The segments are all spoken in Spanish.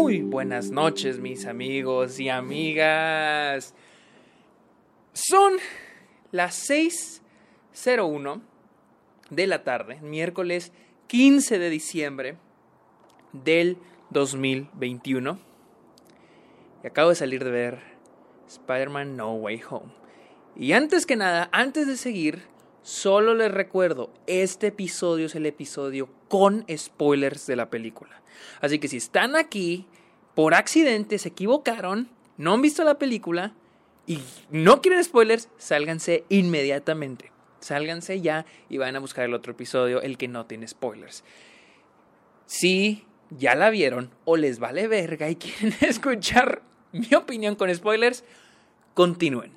Muy buenas noches mis amigos y amigas. Son las 6.01 de la tarde, miércoles 15 de diciembre del 2021. Y acabo de salir de ver Spider-Man No Way Home. Y antes que nada, antes de seguir, solo les recuerdo, este episodio es el episodio con spoilers de la película. Así que si están aquí, por accidente se equivocaron, no han visto la película y no quieren spoilers, sálganse inmediatamente. Sálganse ya y vayan a buscar el otro episodio, el que no tiene spoilers. Si ya la vieron o les vale verga y quieren escuchar mi opinión con spoilers, continúen.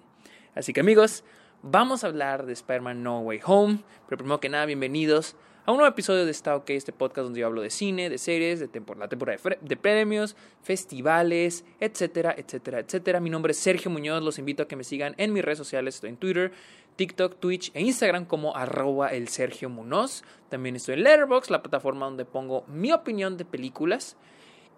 Así que amigos, vamos a hablar de Spider-Man No Way Home. Pero primero que nada, bienvenidos a un nuevo episodio de Está OK, este podcast donde yo hablo de cine, de series, de la temporada de, premios, festivales, etcétera, etcétera, etcétera. Mi nombre es Sergio Muñoz, los invito a que me sigan en mis redes sociales, estoy en Twitter, TikTok, Twitch e Instagram como arroba el Sergio Munoz. También estoy en Letterboxd, la plataforma donde pongo mi opinión de películas.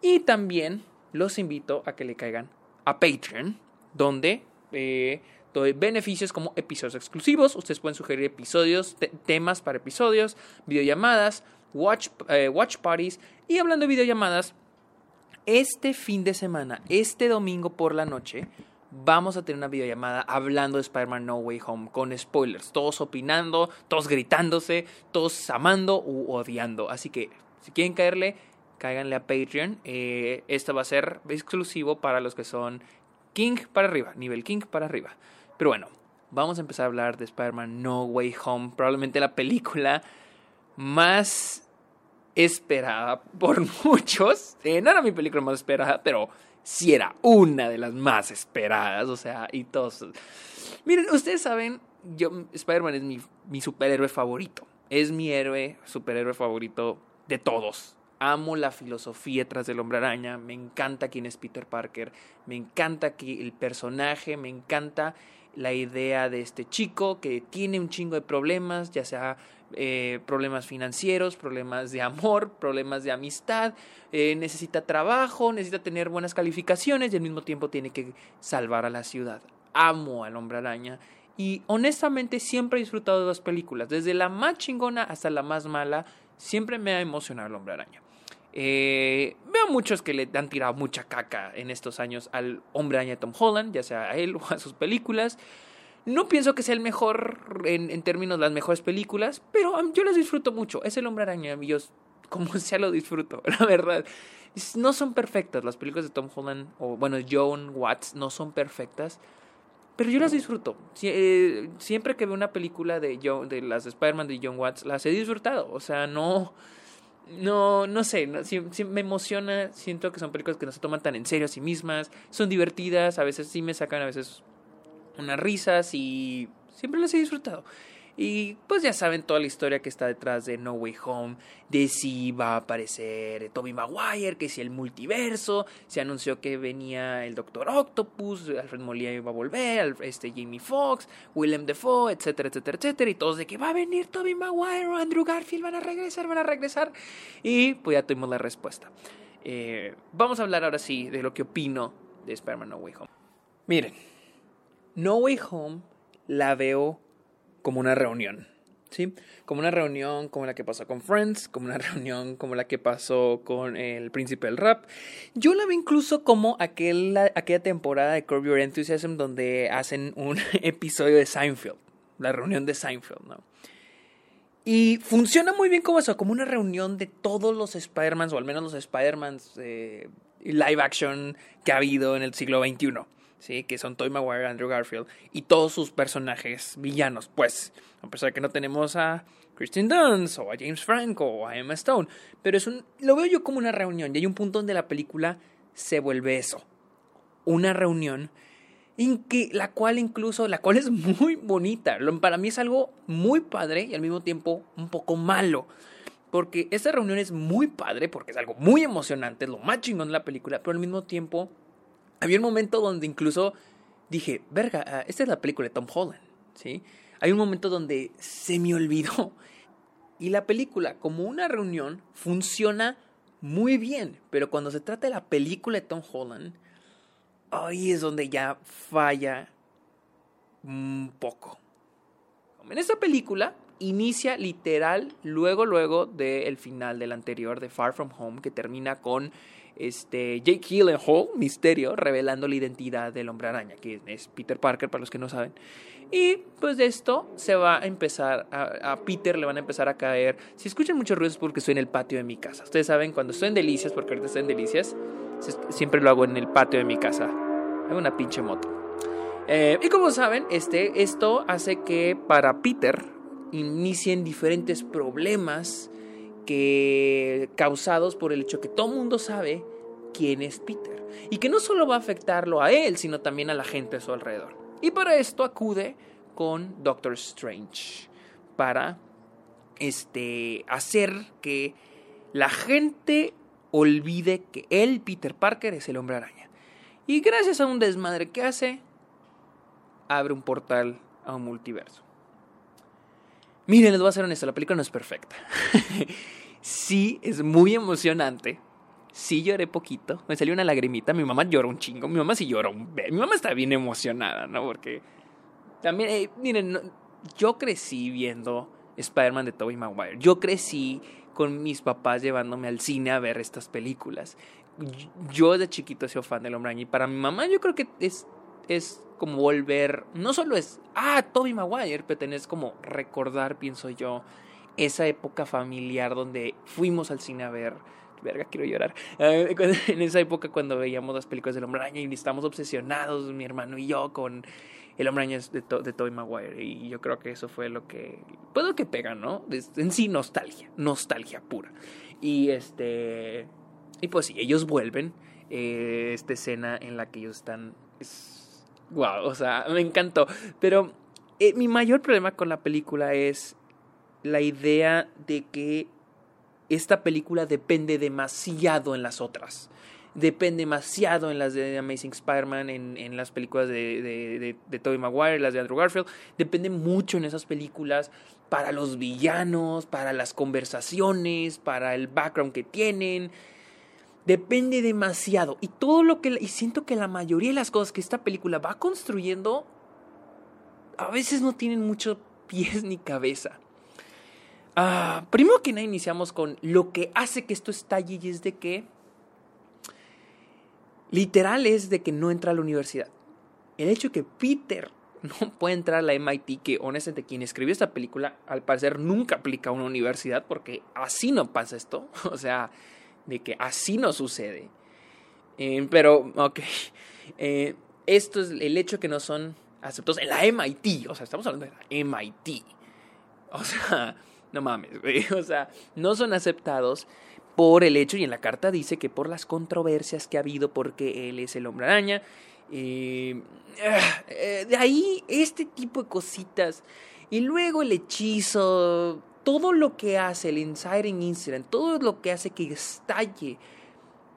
Y también los invito a que le caigan a Patreon, donde eh, doy beneficios como episodios exclusivos. Ustedes pueden sugerir episodios, temas para episodios, videollamadas, watch, eh, watch parties. Y hablando de videollamadas, este fin de semana, este domingo por la noche, vamos a tener una videollamada hablando de Spider-Man No Way Home con spoilers. Todos opinando, todos gritándose, todos amando u odiando. Así que si quieren caerle, cáiganle a Patreon. Eh, esto va a ser exclusivo para los que son King para arriba, nivel King para arriba. Pero bueno, vamos a empezar a hablar de Spider-Man No Way Home, probablemente la película más esperada por muchos. No era mi película más esperada, pero sí era una de las más esperadas, o sea, y todos... Miren, ustedes saben, yo, Spider-Man es mi, superhéroe favorito. Es mi héroe, superhéroe favorito de todos. Amo la filosofía tras del hombre araña, me encanta quién es Peter Parker, me encanta el personaje, me encanta la idea de este chico que tiene un chingo de problemas, ya sea eh, problemas financieros, problemas de amor, problemas de amistad, eh, necesita trabajo, necesita tener buenas calificaciones y al mismo tiempo tiene que salvar a la ciudad. Amo al hombre araña y honestamente siempre he disfrutado de las películas, desde la más chingona hasta la más mala, siempre me ha emocionado el hombre araña. Eh, veo muchos que le han tirado mucha caca en estos años al hombre araña Tom Holland, ya sea a él o a sus películas. No pienso que sea el mejor en, términos de las mejores películas, pero yo las disfruto mucho. Es el hombre araña yo como sea lo disfruto, la verdad. No son perfectas las películas de Tom Holland o bueno, John Watts no son perfectas, pero yo las disfruto. Eh, siempre que veo una película de, John, de las Spider-Man de John Watts, las he disfrutado. O sea, no no, no sé, me emociona, siento que son películas que no se toman tan en serio a sí mismas, son divertidas, a veces sí me sacan a veces unas risas y siempre las he disfrutado. Y pues ya saben toda la historia que está detrás de No Way Home, de si va a aparecer Toby Maguire, que si el multiverso, se anunció que venía el Doctor Octopus, Alfred Molina iba a volver, este Jamie Foxx, Willem Dafoe, etcétera, etcétera, etcétera, y todos de que va a venir Toby Maguire o Andrew Garfield, van a regresar, van a regresar, y pues ya tuvimos la respuesta. Eh, vamos a hablar ahora sí de lo que opino de Spider-Man No Way Home. Miren, No Way Home la veo como una reunión. ¿Sí? Como una reunión como la que pasó con Friends, como una reunión como la que pasó con el príncipe del rap. Yo la veo incluso como aquel, aquella temporada de Curb Your Enthusiasm donde hacen un episodio de Seinfeld, la reunión de Seinfeld, ¿no? Y funciona muy bien como eso, como una reunión de todos los Spider-Mans, o al menos los Spider-Mans eh, live action que ha habido en el siglo XXI. ¿Sí? que son Toy Maguire, Andrew Garfield y todos sus personajes villanos, pues, a pesar de que no tenemos a Christine Dunst o a James Franco o a Emma Stone, pero es un, lo veo yo como una reunión y hay un punto donde la película se vuelve eso, una reunión en que la cual incluso, la cual es muy bonita, para mí es algo muy padre y al mismo tiempo un poco malo. Porque esta reunión es muy padre, porque es algo muy emocionante, es lo más chingón de la película, pero al mismo tiempo había un momento donde incluso dije, verga, ah, esta es la película de Tom Holland, ¿sí? Hay un momento donde se me olvidó. Y la película, como una reunión, funciona muy bien, pero cuando se trata de la película de Tom Holland, ahí es donde ya falla un poco. En esta película inicia literal luego luego del final del anterior de Far From Home que termina con este Jake Gyllenhaal, Misterio, revelando la identidad del Hombre Araña, que es Peter Parker para los que no saben. Y pues de esto se va a empezar, a, Peter le van a empezar a caer. Si escuchan muchos ruidos es porque estoy en el patio de mi casa. Ustedes saben, cuando estoy en Delicias, porque ahorita estoy en Delicias, siempre lo hago en el patio de mi casa. Hay una pinche moto. Eh, y como saben, este, esto hace que para Peter inicien diferentes problemas que causados por el hecho que todo mundo sabe quién es Peter y que no solo va a afectarlo a él, sino también a la gente a su alrededor. Y para esto acude con Doctor Strange para este hacer que la gente olvide que él, Peter Parker, es el hombre araña. Y gracias a un desmadre que hace, abre un portal a un multiverso. Miren, les voy a ser honesto, la película no es perfecta. sí, es muy emocionante. Sí lloré poquito, me salió una lagrimita, mi mamá lloró un chingo, mi mamá sí lloró un... Mi mamá está bien emocionada, ¿no? Porque también, eh, miren, yo crecí viendo Spider-Man de Tobey Maguire. Yo crecí con mis papás llevándome al cine a ver estas películas. Yo de chiquito he sido fan del Hombre y para mi mamá yo creo que es, es como volver, no solo es, ah, Toby Maguire, pero tenés como recordar, pienso yo, esa época familiar donde fuimos al cine a ver, verga, quiero llorar, eh, en esa época cuando veíamos las películas del Hombre y estábamos obsesionados, mi hermano y yo, con el Hombre de, de Tobey Maguire, y yo creo que eso fue lo que, pues lo que pega, ¿no? En sí, nostalgia, nostalgia pura. Y este, y pues sí, ellos vuelven, eh, esta escena en la que ellos están wow, o sea, me encantó. Pero eh, mi mayor problema con la película es la idea de que esta película depende demasiado en las otras. Depende demasiado en las de Amazing Spider-Man, en, en, las películas de, de, de, de Tobey Maguire, las de Andrew Garfield. Depende mucho en esas películas para los villanos, para las conversaciones, para el background que tienen depende demasiado. Y todo lo que. Y siento que la mayoría de las cosas que esta película va construyendo. A veces no tienen mucho pies ni cabeza. Ah, primero que nada iniciamos con lo que hace que esto estalle y es de que. Literal es de que no entra a la universidad. El hecho de que Peter no puede entrar a la MIT, que honestamente quien escribió esta película al parecer nunca aplica a una universidad porque así no pasa esto. O sea, de que así no sucede. Eh, pero, ok, eh, esto es el hecho que no son aceptados en la MIT, o sea, estamos hablando de la MIT. O sea, no mames, o sea, no son aceptados por el hecho, y en la carta dice que por las controversias que ha habido porque él es el hombre araña. Eh, de ahí este tipo de cositas. Y luego el hechizo todo lo que hace el Inciting Incident, todo lo que hace que estalle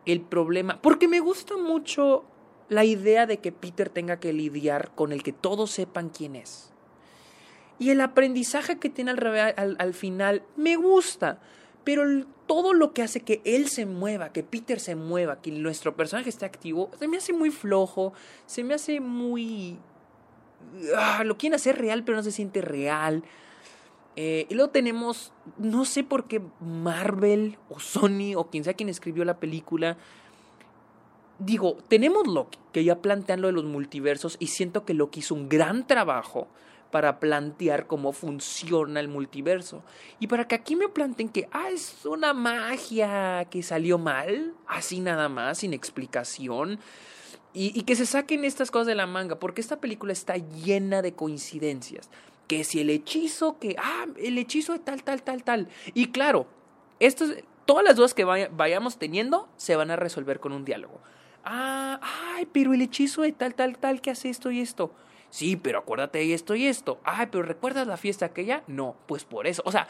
el problema, porque me gusta mucho la idea de que Peter tenga que lidiar con el que todos sepan quién es. Y el aprendizaje que tiene al, al, final me gusta, pero todo lo que hace que él se mueva, que Peter se mueva, que nuestro personaje esté activo, se me hace muy flojo, se me hace muy... Ah, lo quieren hacer real, pero no se siente real. Eh, y luego tenemos, no sé por qué Marvel o Sony o quien sea quien escribió la película. Digo, tenemos Loki, que ya plantean lo de los multiversos y siento que Loki hizo un gran trabajo para plantear cómo funciona el multiverso. Y para que aquí me planteen que, ah, es una magia que salió mal, así nada más, sin explicación. Y, y que se saquen estas cosas de la manga, porque esta película está llena de coincidencias que si el hechizo, que, ah, el hechizo de tal, tal, tal, tal. Y claro, estos, todas las dudas que vayamos teniendo se van a resolver con un diálogo. Ah, ay, pero el hechizo de tal, tal, tal, que hace esto y esto. Sí, pero acuérdate de esto y esto. Ay, pero ¿recuerdas la fiesta aquella? No, pues por eso. O sea,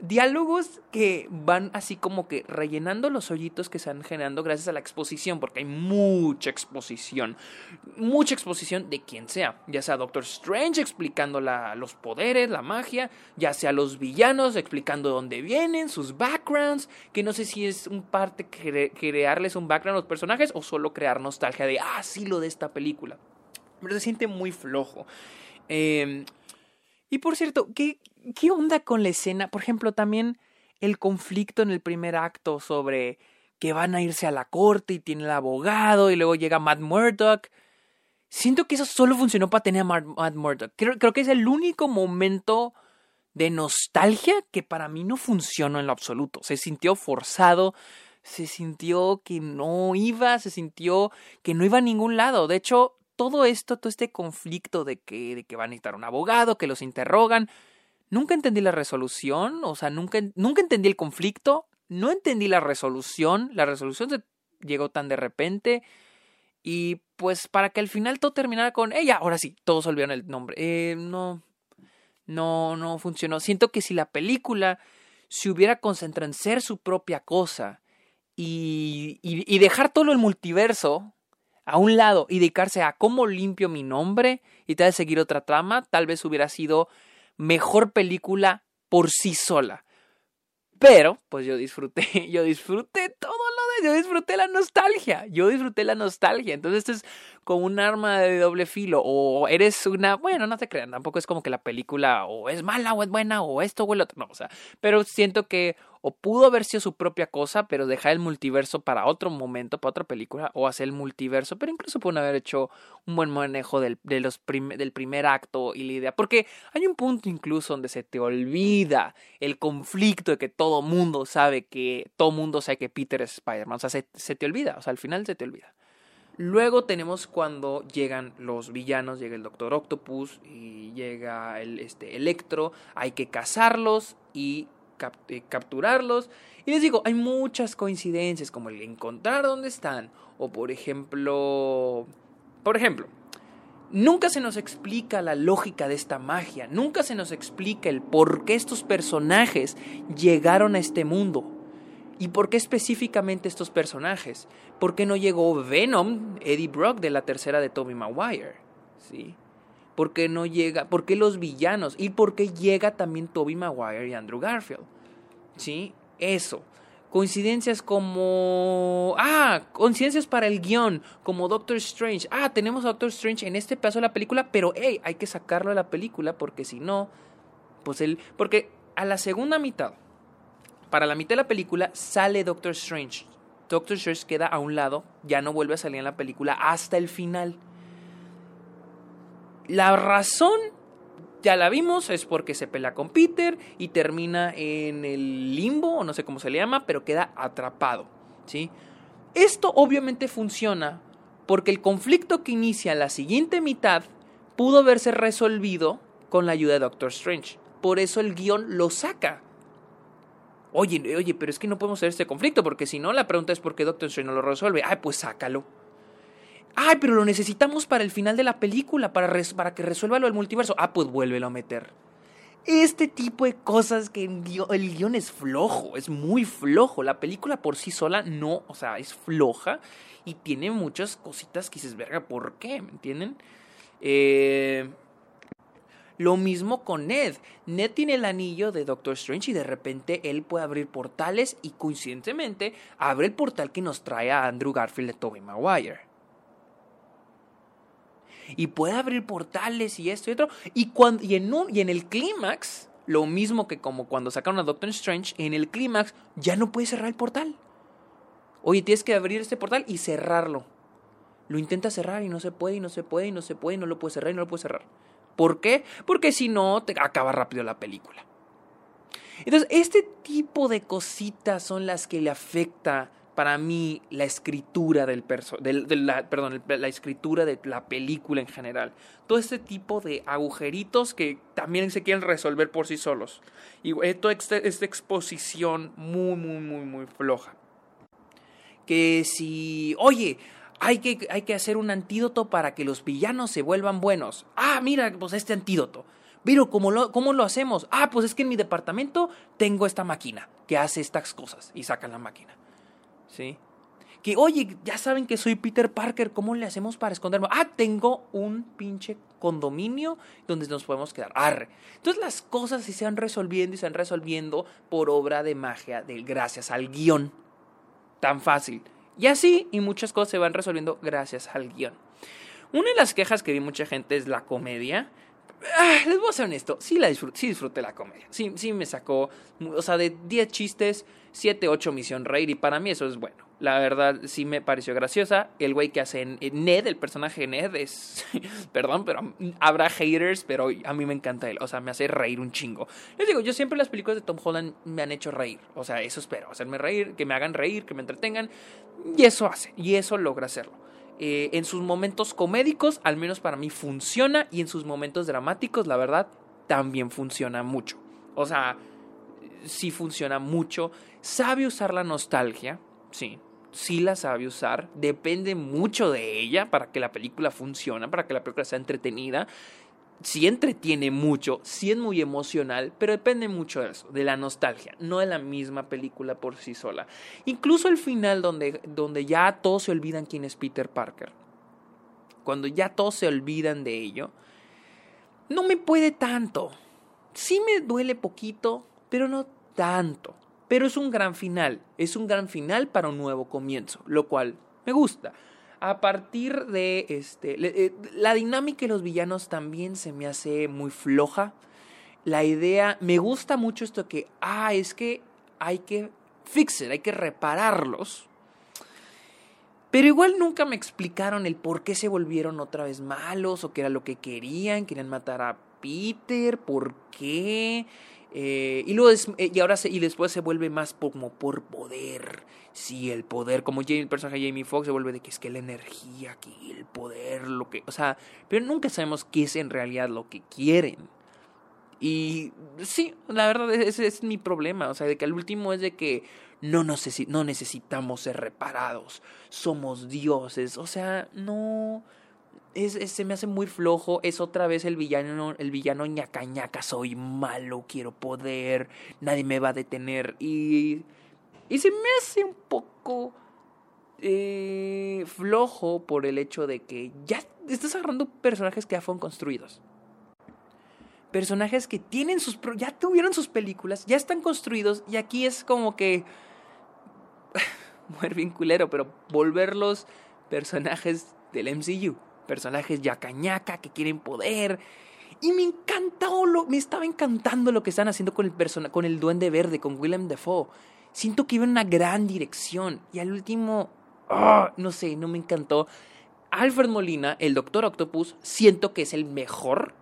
diálogos que van así como que rellenando los hoyitos que se van generando gracias a la exposición, porque hay mucha exposición, mucha exposición de quien sea, ya sea Doctor Strange explicando los poderes, la magia, ya sea los villanos explicando dónde vienen, sus backgrounds, que no sé si es un parte crearles un background a los personajes o solo crear nostalgia de, ah, sí, lo de esta película. Pero se siente muy flojo. Eh, y por cierto, ¿qué, ¿qué onda con la escena? Por ejemplo, también el conflicto en el primer acto sobre que van a irse a la corte y tiene el abogado y luego llega Matt Murdock. Siento que eso solo funcionó para tener a Matt Murdock. Creo, que es el único momento de nostalgia que para mí no funcionó en lo absoluto. Se sintió forzado, se sintió que no iba, se sintió que no iba a ningún lado. De hecho, todo esto, todo este conflicto de que, de que van a necesitar un abogado, que los interrogan, nunca entendí la resolución, o sea, nunca, nunca entendí el conflicto, no entendí la resolución, la resolución se llegó tan de repente y pues para que al final todo terminara con ella, ahora sí, todos olvidaron el nombre, eh, no, no, no funcionó. Siento que si la película se hubiera concentrado en ser su propia cosa y, y, y dejar todo el multiverso, a un lado y dedicarse a cómo limpio mi nombre y tal vez seguir otra trama, tal vez hubiera sido mejor película por sí sola. Pero, pues yo disfruté, yo disfruté todo lo de, yo disfruté la nostalgia, yo disfruté la nostalgia. Entonces esto es como un arma de doble filo, o eres una, bueno, no te crean, tampoco es como que la película o es mala o es buena, o esto o el otro, no, o sea, pero siento que o pudo haber sido su propia cosa, pero dejar el multiverso para otro momento, para otra película, o hacer el multiverso, pero incluso pueden haber hecho un buen manejo del, del primer acto y la idea, porque hay un punto incluso donde se te olvida el conflicto de que todo mundo sabe que, todo mundo sabe que Peter es Spider-Man, o sea, se, se te olvida, o sea, al final se te olvida. Luego tenemos cuando llegan los villanos, llega el Doctor Octopus y llega el este, Electro, hay que cazarlos y eh, capturarlos. Y les digo, hay muchas coincidencias, como el encontrar dónde están, o por ejemplo, por ejemplo, nunca se nos explica la lógica de esta magia, nunca se nos explica el por qué estos personajes llegaron a este mundo. ¿Y por qué específicamente estos personajes? ¿Por qué no llegó Venom, Eddie Brock de la tercera de Tobey Maguire? ¿Sí? ¿Por qué no llega? ¿Por qué los villanos? ¿Y por qué llega también Toby Maguire y Andrew Garfield? ¿Sí? Eso. Coincidencias como... Ah, coincidencias para el guion, como Doctor Strange. Ah, tenemos a Doctor Strange en este pedazo de la película, pero hey, hay que sacarlo de la película porque si no, pues él... Porque a la segunda mitad, para la mitad de la película, sale Doctor Strange. Doctor Strange queda a un lado, ya no vuelve a salir en la película hasta el final. La razón, ya la vimos, es porque se pelea con Peter y termina en el limbo, o no sé cómo se le llama, pero queda atrapado. ¿sí? Esto obviamente funciona porque el conflicto que inicia la siguiente mitad pudo haberse resolvido con la ayuda de Doctor Strange. Por eso el guion lo saca. Oye, oye, pero es que no podemos hacer este conflicto, porque si no, la pregunta es por qué Doctor Strange no lo resuelve. Ay, pues sácalo. Ay, pero lo necesitamos para el final de la película, para, para que resuelva lo del multiverso. Ah, pues vuélvelo a meter. Este tipo de cosas que el guion, es flojo, es muy flojo. La película por sí sola no, o sea, es floja y tiene muchas cositas que dices, verga, ¿por qué? ¿Me entienden? Eh, lo mismo con Ned. Ned tiene el anillo de Doctor Strange y de repente él puede abrir portales y coincidentemente abre el portal que nos trae a Andrew Garfield de Tobey Maguire y puede abrir portales y esto y otro. Y, cuando, y, en, y en el clímax, lo mismo que como cuando sacaron a Doctor Strange, en el clímax ya no puede cerrar el portal. Oye, tienes que abrir este portal y cerrarlo. Lo intenta cerrar y no se puede, y no se puede, y no se puede, y no lo puede cerrar, y no lo puede cerrar. ¿Por qué? Porque si no, te acaba rápido la película. Entonces, este tipo de cositas son las que le afecta para mí la escritura del perso de la, perdón, la escritura de la película en general. Todo este tipo de agujeritos que también se quieren resolver por sí solos. Y eh, toda esta, esta exposición muy, muy, muy, muy floja. Que si, oye, hay que, hay que hacer un antídoto para que los villanos se vuelvan buenos. Ah, mira, pues este antídoto. Pero ¿cómo lo, ¿cómo lo hacemos? Ah, pues es que en mi departamento tengo esta máquina que hace estas cosas y saca la máquina. ¿Sí? Que, oye, ya saben que soy Peter Parker, ¿cómo le hacemos para esconderme? Ah, tengo un pinche condominio donde nos podemos quedar. Arre. Entonces las cosas se van resolviendo y se van resolviendo por obra de magia, de, gracias al guion. Tan fácil. Y así, y muchas cosas se van resolviendo gracias al guion. Una de las quejas que vi mucha gente es la comedia. Ah, les voy a ser honesto, sí, la disfruté, sí disfruté la comedia. Sí, sí me sacó, o sea, de 10 chistes, 7, 8 misión reír y para mí eso es bueno. La verdad sí me pareció graciosa. El güey que hace Ned, el personaje Ned es, perdón, pero habrá haters, pero a mí me encanta él, o sea, me hace reír un chingo. Les digo, yo siempre las películas de Tom Holland me han hecho reír, o sea, eso espero, hacerme reír, que me hagan reír, que me entretengan y eso hace, y eso logra hacerlo. Eh, en sus momentos comédicos, al menos para mí funciona, y en sus momentos dramáticos, la verdad, también funciona mucho. O sea, sí funciona mucho. Sabe usar la nostalgia, sí, sí la sabe usar. Depende mucho de ella para que la película funcione, para que la película sea entretenida sí entretiene mucho, sí es muy emocional, pero depende mucho de eso, de la nostalgia, no de la misma película por sí sola. Incluso el final donde, donde ya todos se olvidan quién es Peter Parker, cuando ya todos se olvidan de ello, no me puede tanto. Sí me duele poquito, pero no tanto. Pero es un gran final, es un gran final para un nuevo comienzo, lo cual me gusta a partir de este, eh, la dinámica de los villanos también se me hace muy floja. La idea, me gusta mucho esto que, ah, es que hay que fixer, hay que repararlos. Pero igual nunca me explicaron el por qué se volvieron otra vez malos o qué era lo que querían, querían matar a Peter, por qué. Eh, y, luego eh, y ahora y después se vuelve más como por poder. Sí, el poder, como el personaje de Jamie Foxx se vuelve de que es que la energía, que el poder, lo que. O sea, pero nunca sabemos qué es en realidad lo que quieren. Y sí, la verdad, ese es mi problema. O sea, de que al último es de que no necesitamos ser reparados. Somos dioses. O sea, no es, se me hace muy flojo. Es otra vez el villano, el villano ñaca ñaca. Soy malo, quiero poder, nadie me va a detener. Y, y se me hace un poco eh, flojo por el hecho de que ya estás agarrando personajes que ya fueron construidos. Personajes que tienen sus. ya tuvieron sus películas, ya están construidos. Y aquí es como que. Muer bien culero, pero volverlos personajes del MCU personajes yacañaca que quieren poder. Y me encantó, lo, me estaba encantando lo que están haciendo con el, con el Duende Verde, con Willem Dafoe. Siento que iba en una gran dirección. Y al último, ah, no sé, no me encantó. Alfred Molina, el Doctor Octopus, siento que es el mejor.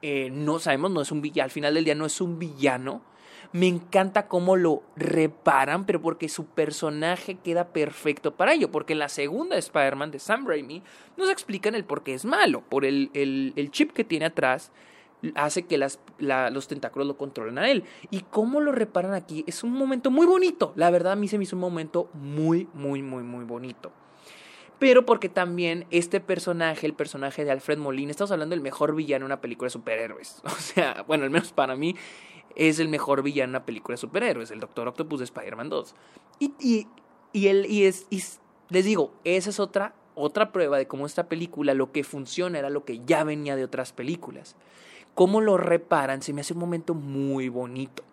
Eh, no sabemos, no es un villano. Al final del día no es un villano. Me encanta cómo lo reparan, pero porque su personaje queda perfecto para ello. Porque en la segunda Spider-Man de Sam Raimi nos explican el por qué es malo. Por el, el, chip que tiene atrás hace que los tentáculos lo controlen a él. Y cómo lo reparan aquí es un momento muy bonito. La verdad a mí se me hizo un momento muy, muy, muy, muy bonito. Pero porque también este personaje, el personaje de Alfred Molina, estamos hablando del mejor villano en una película de superhéroes. O sea, bueno, al menos para mí, es el mejor villano en una película de superhéroes, el Doctor Octopus de Spider-Man 2. Y, y, y, él, y, es, les digo, esa es otra, otra prueba de cómo esta película lo que funciona era lo que ya venía de otras películas. Cómo lo reparan, se me hace un momento muy bonito.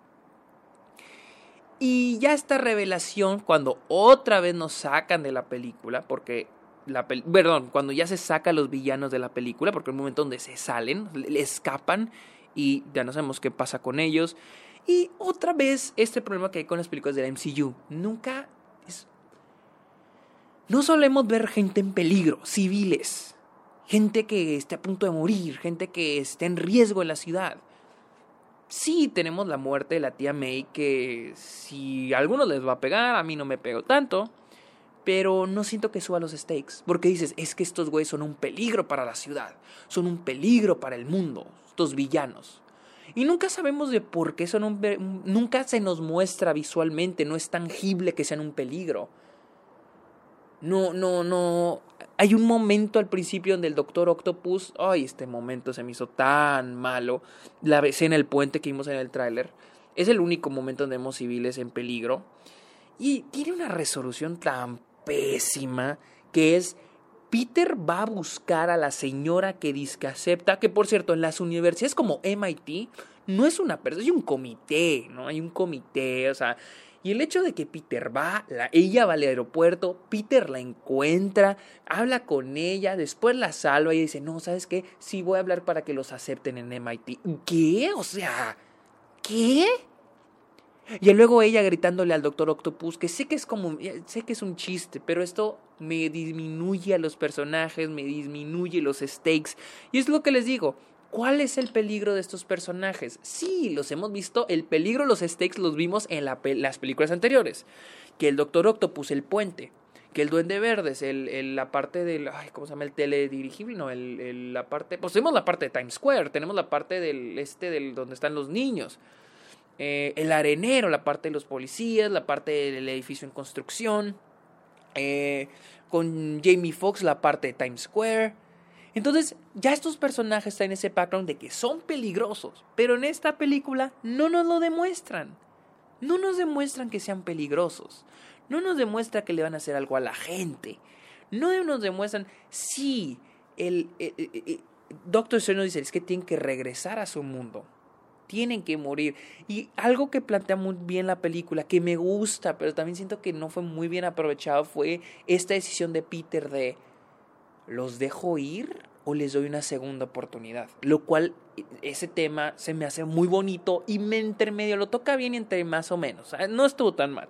Y ya esta revelación, cuando otra vez nos sacan de la película, porque la perdón, cuando ya se sacan los villanos de la película, porque es un momento donde se salen, le escapan y ya no sabemos qué pasa con ellos. Y otra vez este problema que hay con las películas de la MCU. Nunca. No solemos ver gente en peligro, civiles. Gente que esté a punto de morir, gente que esté en riesgo en la ciudad. Sí, tenemos la muerte de la tía May, que si a algunos les va a pegar, a mí no me pego tanto. Pero no siento que suba los stakes. Porque dices, es que estos güeyes son un peligro para la ciudad. Son un peligro para el mundo villanos. Y nunca sabemos de por qué son un, nunca se nos muestra visualmente, no es tangible que sean un peligro. No, no, no. Hay un momento al principio donde el Doctor Octopus, ay, este momento se me hizo tan malo. La escena el puente que vimos en el tráiler. Es el único momento donde vemos civiles en peligro. Y tiene una resolución tan pésima que es Peter va a buscar a la señora que disque acepta, que por cierto, en las universidades como MIT no es una persona, hay un comité, ¿no? Hay un comité, o sea, y el hecho de que Peter va, la, ella va al aeropuerto, Peter la encuentra, habla con ella, después la salva y dice, no, ¿sabes qué? Sí voy a hablar para que los acepten en MIT. ¿Qué? O sea, ¿qué? Y luego ella gritándole al Doctor Octopus, que sé que es como, sé que es un chiste, pero esto me disminuye a los personajes, me disminuye los stakes. Y es lo que les digo, ¿cuál es el peligro de estos personajes? Sí, los hemos visto, el peligro, los stakes los vimos en las películas anteriores. Que el Doctor Octopus, el puente, que el Duende Verde es el, la parte del, ay, ¿cómo se llama? El teledirigible, no, el, la parte, pues tenemos la parte de Times Square, tenemos la parte del, este, del, donde están los niños. Eh, el arenero, la parte de los policías, la parte del edificio en construcción, eh, con Jamie Foxx la parte de Times Square. Entonces, ya estos personajes están en ese background de que son peligrosos, pero en esta película no nos lo demuestran. No nos demuestran que sean peligrosos. No nos demuestra que le van a hacer algo a la gente. No nos demuestran, sí, el, el, Doctor Strange dice, es que tienen que regresar a su mundo tienen que morir. Y algo que plantea muy bien la película, que me gusta, pero también siento que no fue muy bien aprovechado, fue esta decisión de Peter de, ¿los dejo ir o les doy una segunda oportunidad? Lo cual, ese tema se me hace muy bonito y me intermedio, lo toca bien entre más o menos. No estuvo tan mal.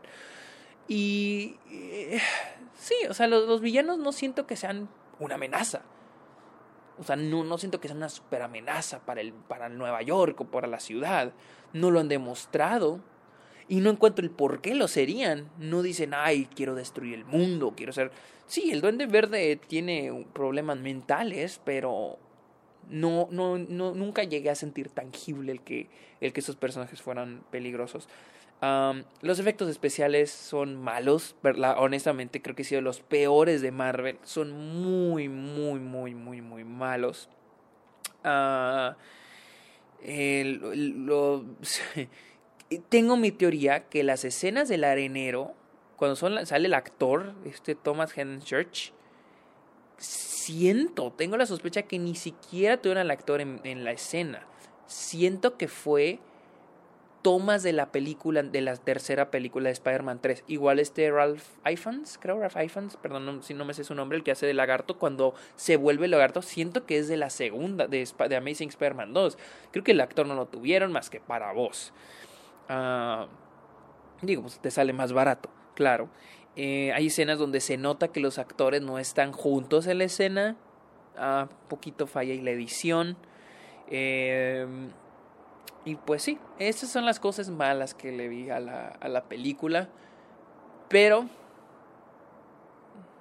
Y... Eh, sí, o sea, los, los villanos no siento que sean una amenaza. O sea, no, no siento que sea una super amenaza para, el, para Nueva York o para la ciudad. No lo han demostrado. Y no encuentro el por qué lo serían. No dicen, ay, quiero destruir el mundo, quiero ser... Sí, el duende verde tiene problemas mentales, pero no, no, no, nunca llegué a sentir tangible el que, el que esos personajes fueran peligrosos los efectos especiales son malos, honestamente creo que han sido los peores de Marvel. Son muy, muy, muy, muy, muy malos. Ah, tengo mi teoría que las escenas del arenero, cuando sale el actor, este Thomas Church siento, tengo la sospecha que ni siquiera tuvieron al actor en la escena. Siento que fue tomas de la película, de la tercera película de Spider-Man 3. Igual este Ralph Ifans, creo Ralph Ifans, perdón si no me sé su nombre, el que hace de lagarto, cuando se vuelve lagarto, siento que es de la segunda, de, Amazing Spider-Man 2. Creo que el actor no lo tuvieron más que para vos. Ah, digo, pues te sale más barato, claro. Eh, hay escenas donde se nota que los actores no están juntos en la escena. Ah, poquito falla y la edición. Eh, y pues sí, estas son las cosas malas que le vi a la, a la película. Pero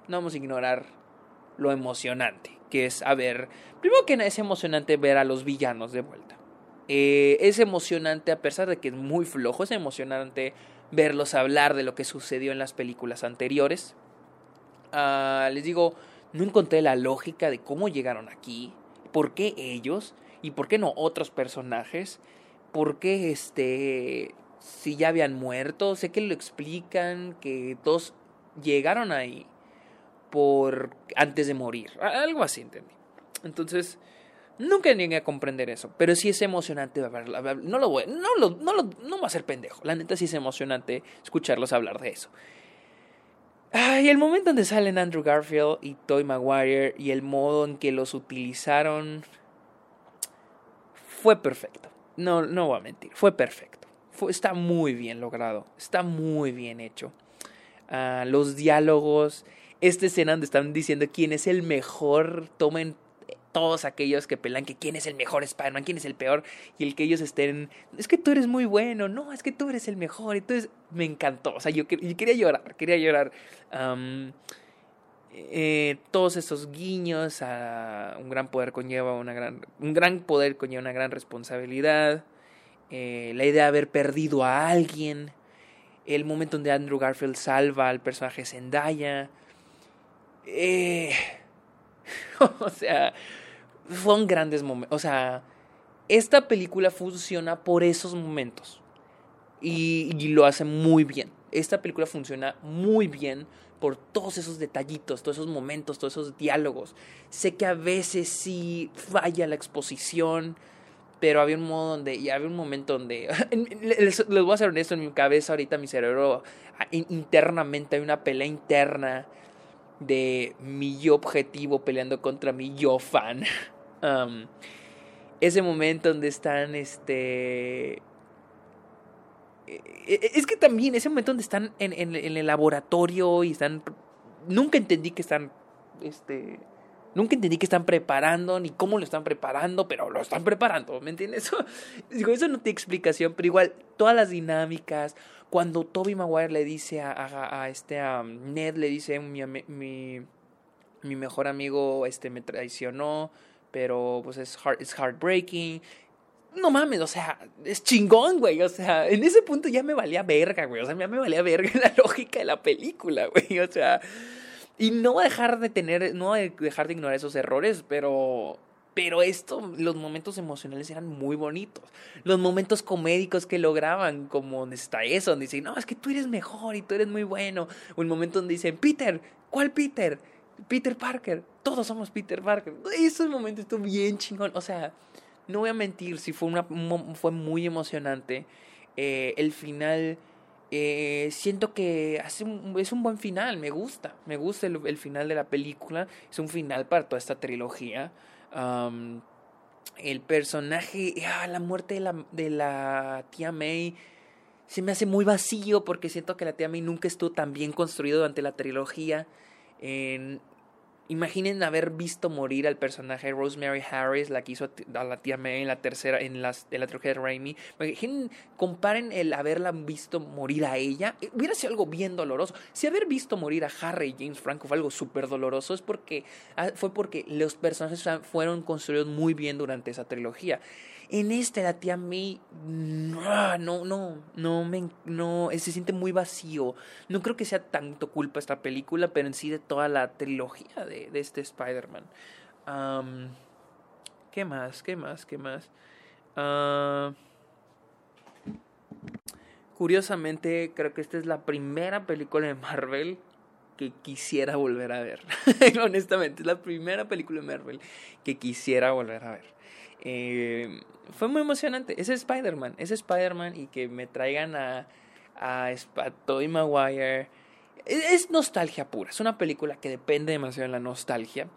no vamos a ignorar lo emocionante, que es, a ver, primero que nada es emocionante ver a los villanos de vuelta. Eh, es emocionante, a pesar de que es muy flojo, es emocionante verlos hablar de lo que sucedió en las películas anteriores. Ah, les digo, no encontré la lógica de cómo llegaron aquí, por qué ellos y por qué no otros personajes por qué este si ya habían muerto, sé que lo explican que todos llegaron ahí por antes de morir, algo así entendí. Entonces, nunca llegué a comprender eso, pero sí es emocionante no lo voy, no lo, no lo, no va a ser pendejo. La neta sí es emocionante escucharlos hablar de eso. y el momento donde salen Andrew Garfield y Toy Maguire y el modo en que los utilizaron fue perfecto no, no voy a mentir, fue perfecto. está muy bien logrado, está muy bien hecho. Ah, los diálogos, esta escena donde están diciendo quién es el mejor, tomen todos aquellos que pelan que quién es el mejor Spider-Man, quién es el peor, y el que ellos estén, es que tú eres muy bueno, no, es que tú eres el mejor, entonces me encantó, o sea, yo, quería llorar, quería llorar. Eh, todos esos guiños a un gran poder conlleva una gran un gran poder conlleva una gran responsabilidad eh, la idea de haber perdido a alguien el momento donde Andrew Garfield salva al personaje Zendaya Eh, o sea, fueron grandes momentos. O sea, esta película funciona por esos momentos. Y, y, lo hace muy bien. Esta película funciona muy bien por todos esos detallitos, todos esos momentos, todos esos diálogos. Sé que a veces sí falla la exposición, pero había un modo donde, y había un momento donde, les, voy a ser honesto, en mi cabeza ahorita, mi cerebro, internamente hay una pelea interna de mi yo objetivo peleando contra mi yo fan. Um, ese momento donde están, este... E, e, es que también ese momento donde están en, el laboratorio y están... Nunca entendí que están, este Nunca entendí que están preparando ni cómo lo están preparando, pero lo están preparando, ¿me entiendes? Digo, eso no tiene explicación, pero igual todas las dinámicas, cuando Toby Maguire le dice a, a, este Ned le dice mi, mi, mi mejor amigo este me traicionó, pero pues es heart, es heartbreaking. No mames, o sea, es chingón, güey. O sea, en ese punto ya me valía verga, güey. O sea, ya me valía verga la lógica de la película, güey. O sea, y no dejar de tener, no dejar de ignorar esos errores, pero pero esto, los momentos emocionales eran muy bonitos. Los momentos comédicos que lograban, como donde está eso, donde dicen, no, es que tú eres mejor y tú eres muy bueno. El momento donde dicen, Peter, ¿cuál Peter? Peter Parker, todos somos Peter Parker. Esos momentos estuvo bien chingón. O sea, no voy a mentir, sí fue, una, muy emocionante. Eh, el final eh, siento que es un buen final, me gusta, me gusta el, final de la película, es un final para toda esta trilogía. el personaje, ah, la muerte de la, tía May se me hace muy vacío porque siento que la tía May nunca estuvo tan bien construido durante la trilogía. Imaginen haber visto morir al personaje Rosemary Harris, la que hizo a la tía May en la tercera, en, las, en la trilogía de Raimi. Imaginen, comparen el haberla visto morir a ella. Eh, hubiera sido algo bien doloroso. Si haber visto morir a Harry y James Franco fue algo súper doloroso, es porque, ah, fue porque los personajes fueron construidos muy bien durante esa trilogía. En este, la tía May, no, no, no, me, no, se siente muy vacío. No creo que sea tanto culpa esta película, pero en sí de toda la trilogía de, de este Spider-Man. ¿Qué más? ¿Qué más? ¿Qué más? Ah, curiosamente, creo que esta es la primera película de Marvel que quisiera volver a ver. Honestamente, es la primera película de Marvel que quisiera volver a ver. Eh, fue muy emocionante. Ese Spider-Man, ese Spider-Man y que me traigan a, a, Tobey Maguire. Es, nostalgia pura. Es una película que depende demasiado de la nostalgia.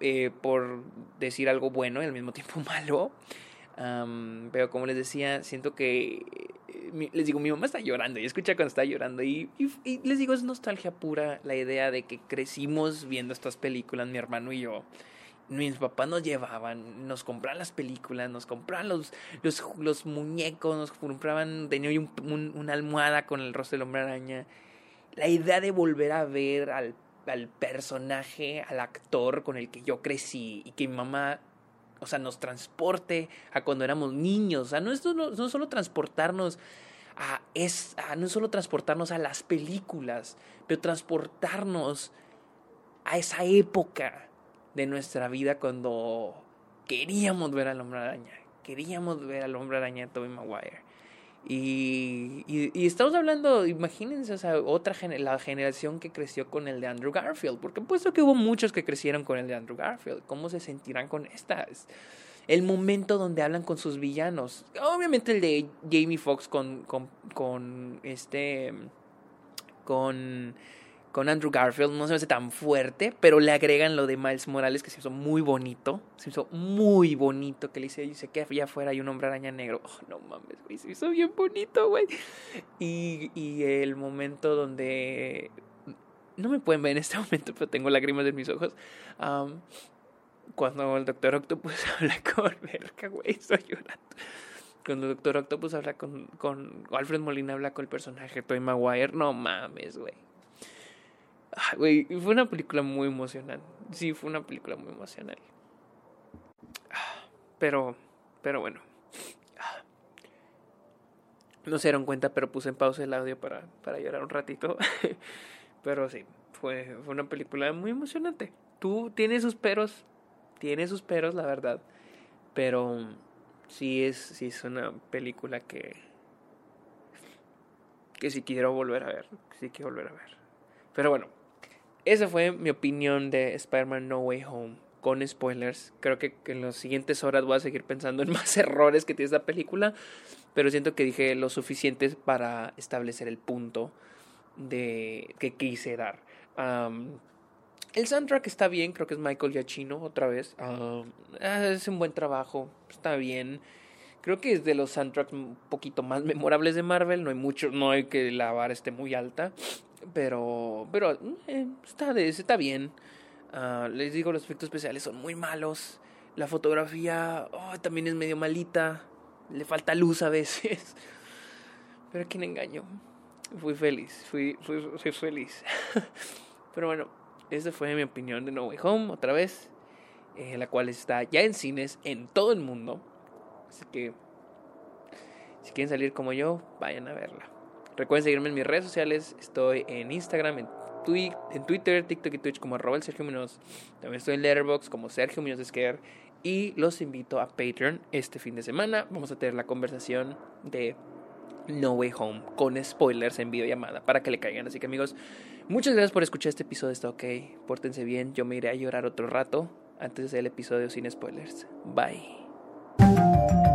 Eh, por decir algo bueno y al mismo tiempo malo. pero como les decía, siento que. Eh, les digo, mi mamá está llorando y escucha cuando está llorando. y les digo, es nostalgia pura la idea de que crecimos viendo estas películas, mi hermano y yo mis papás nos llevaban, nos compraban las películas, nos compraban los, los, muñecos, nos compraban, tenía un, una almohada con el rostro del hombre araña. La idea de volver a ver al, al personaje, al actor con el que yo crecí y que mi mamá, o sea, nos transporte a cuando éramos niños. O sea, no es no, no solo transportarnos a, es, no solo transportarnos a las películas, pero transportarnos a esa época de nuestra vida cuando queríamos ver al hombre araña. Queríamos ver al hombre araña de Tobey Maguire. Y, y, estamos hablando, imagínense, o otra la generación que creció con el de Andrew Garfield, porque puesto que hubo muchos que crecieron con el de Andrew Garfield, ¿cómo se sentirán con estas? El momento donde hablan con sus villanos. Obviamente el de Jamie Foxx con, con, con este, con con Andrew Garfield no se me hace tan fuerte, pero le agregan lo de Miles Morales que se hizo muy bonito, se hizo muy bonito, que le dice, dice que allá afuera hay un hombre araña negro, oh, no mames, güey, se hizo bien bonito, güey. Y, y el momento donde, no me pueden ver en este momento, pero tengo lágrimas en mis ojos, cuando el Doctor Octopus habla con verga, güey, estoy llorando cuando el Doctor Octopus habla con, con Alfred Molina habla con el personaje Toy Maguire, no mames, güey. Güey, fue una película muy emocional. Sí, fue una película muy emocional. Pero, pero bueno. No se dieron cuenta, pero puse en pausa el audio para, para llorar un ratito. pero sí, fue, fue una película muy emocionante. Tú tienes sus peros, tiene sus peros, la verdad. Pero sí es, sí es una película que, que sí quiero volver a ver. Sí quiero volver a ver. Pero bueno, esa fue mi opinión de Spider-Man No Way Home. Con spoilers. Creo que en las siguientes horas voy a seguir pensando en más errores que tiene esta película. Pero siento que dije lo suficiente para establecer el punto de que quise dar. el soundtrack está bien, creo que es Michael Giacchino otra vez. Ah, es un buen trabajo, está bien. Creo que es de los soundtracks un poquito más memorables de Marvel. No hay mucho, no hay que la vara esté muy alta. Pero, pero eh, está, está bien. Ah, les digo, los efectos especiales son muy malos. La fotografía oh, también es medio malita. Le falta luz a veces. Pero quién engañó. Fui feliz, fui, fui, fui feliz. Pero bueno, esa fue mi opinión de No Way Home, otra vez. Eh, la cual está ya en cines en todo el mundo. Así que, si quieren salir como yo, vayan a verla. Recuerden seguirme en mis redes sociales. Estoy en Instagram, en, en Twitter, TikTok y Twitch como arroba Sergio Muñoz. También estoy en Letterboxd como Sergio Muñoz Esquer. Y los invito a Patreon este fin de semana. Vamos a tener la conversación de no Way Home con spoilers en videollamada para que le caigan. Así que amigos, muchas gracias por escuchar este episodio. Está ok. Pórtense bien. Yo me iré a llorar otro rato antes de hacer el episodio sin spoilers. Bye.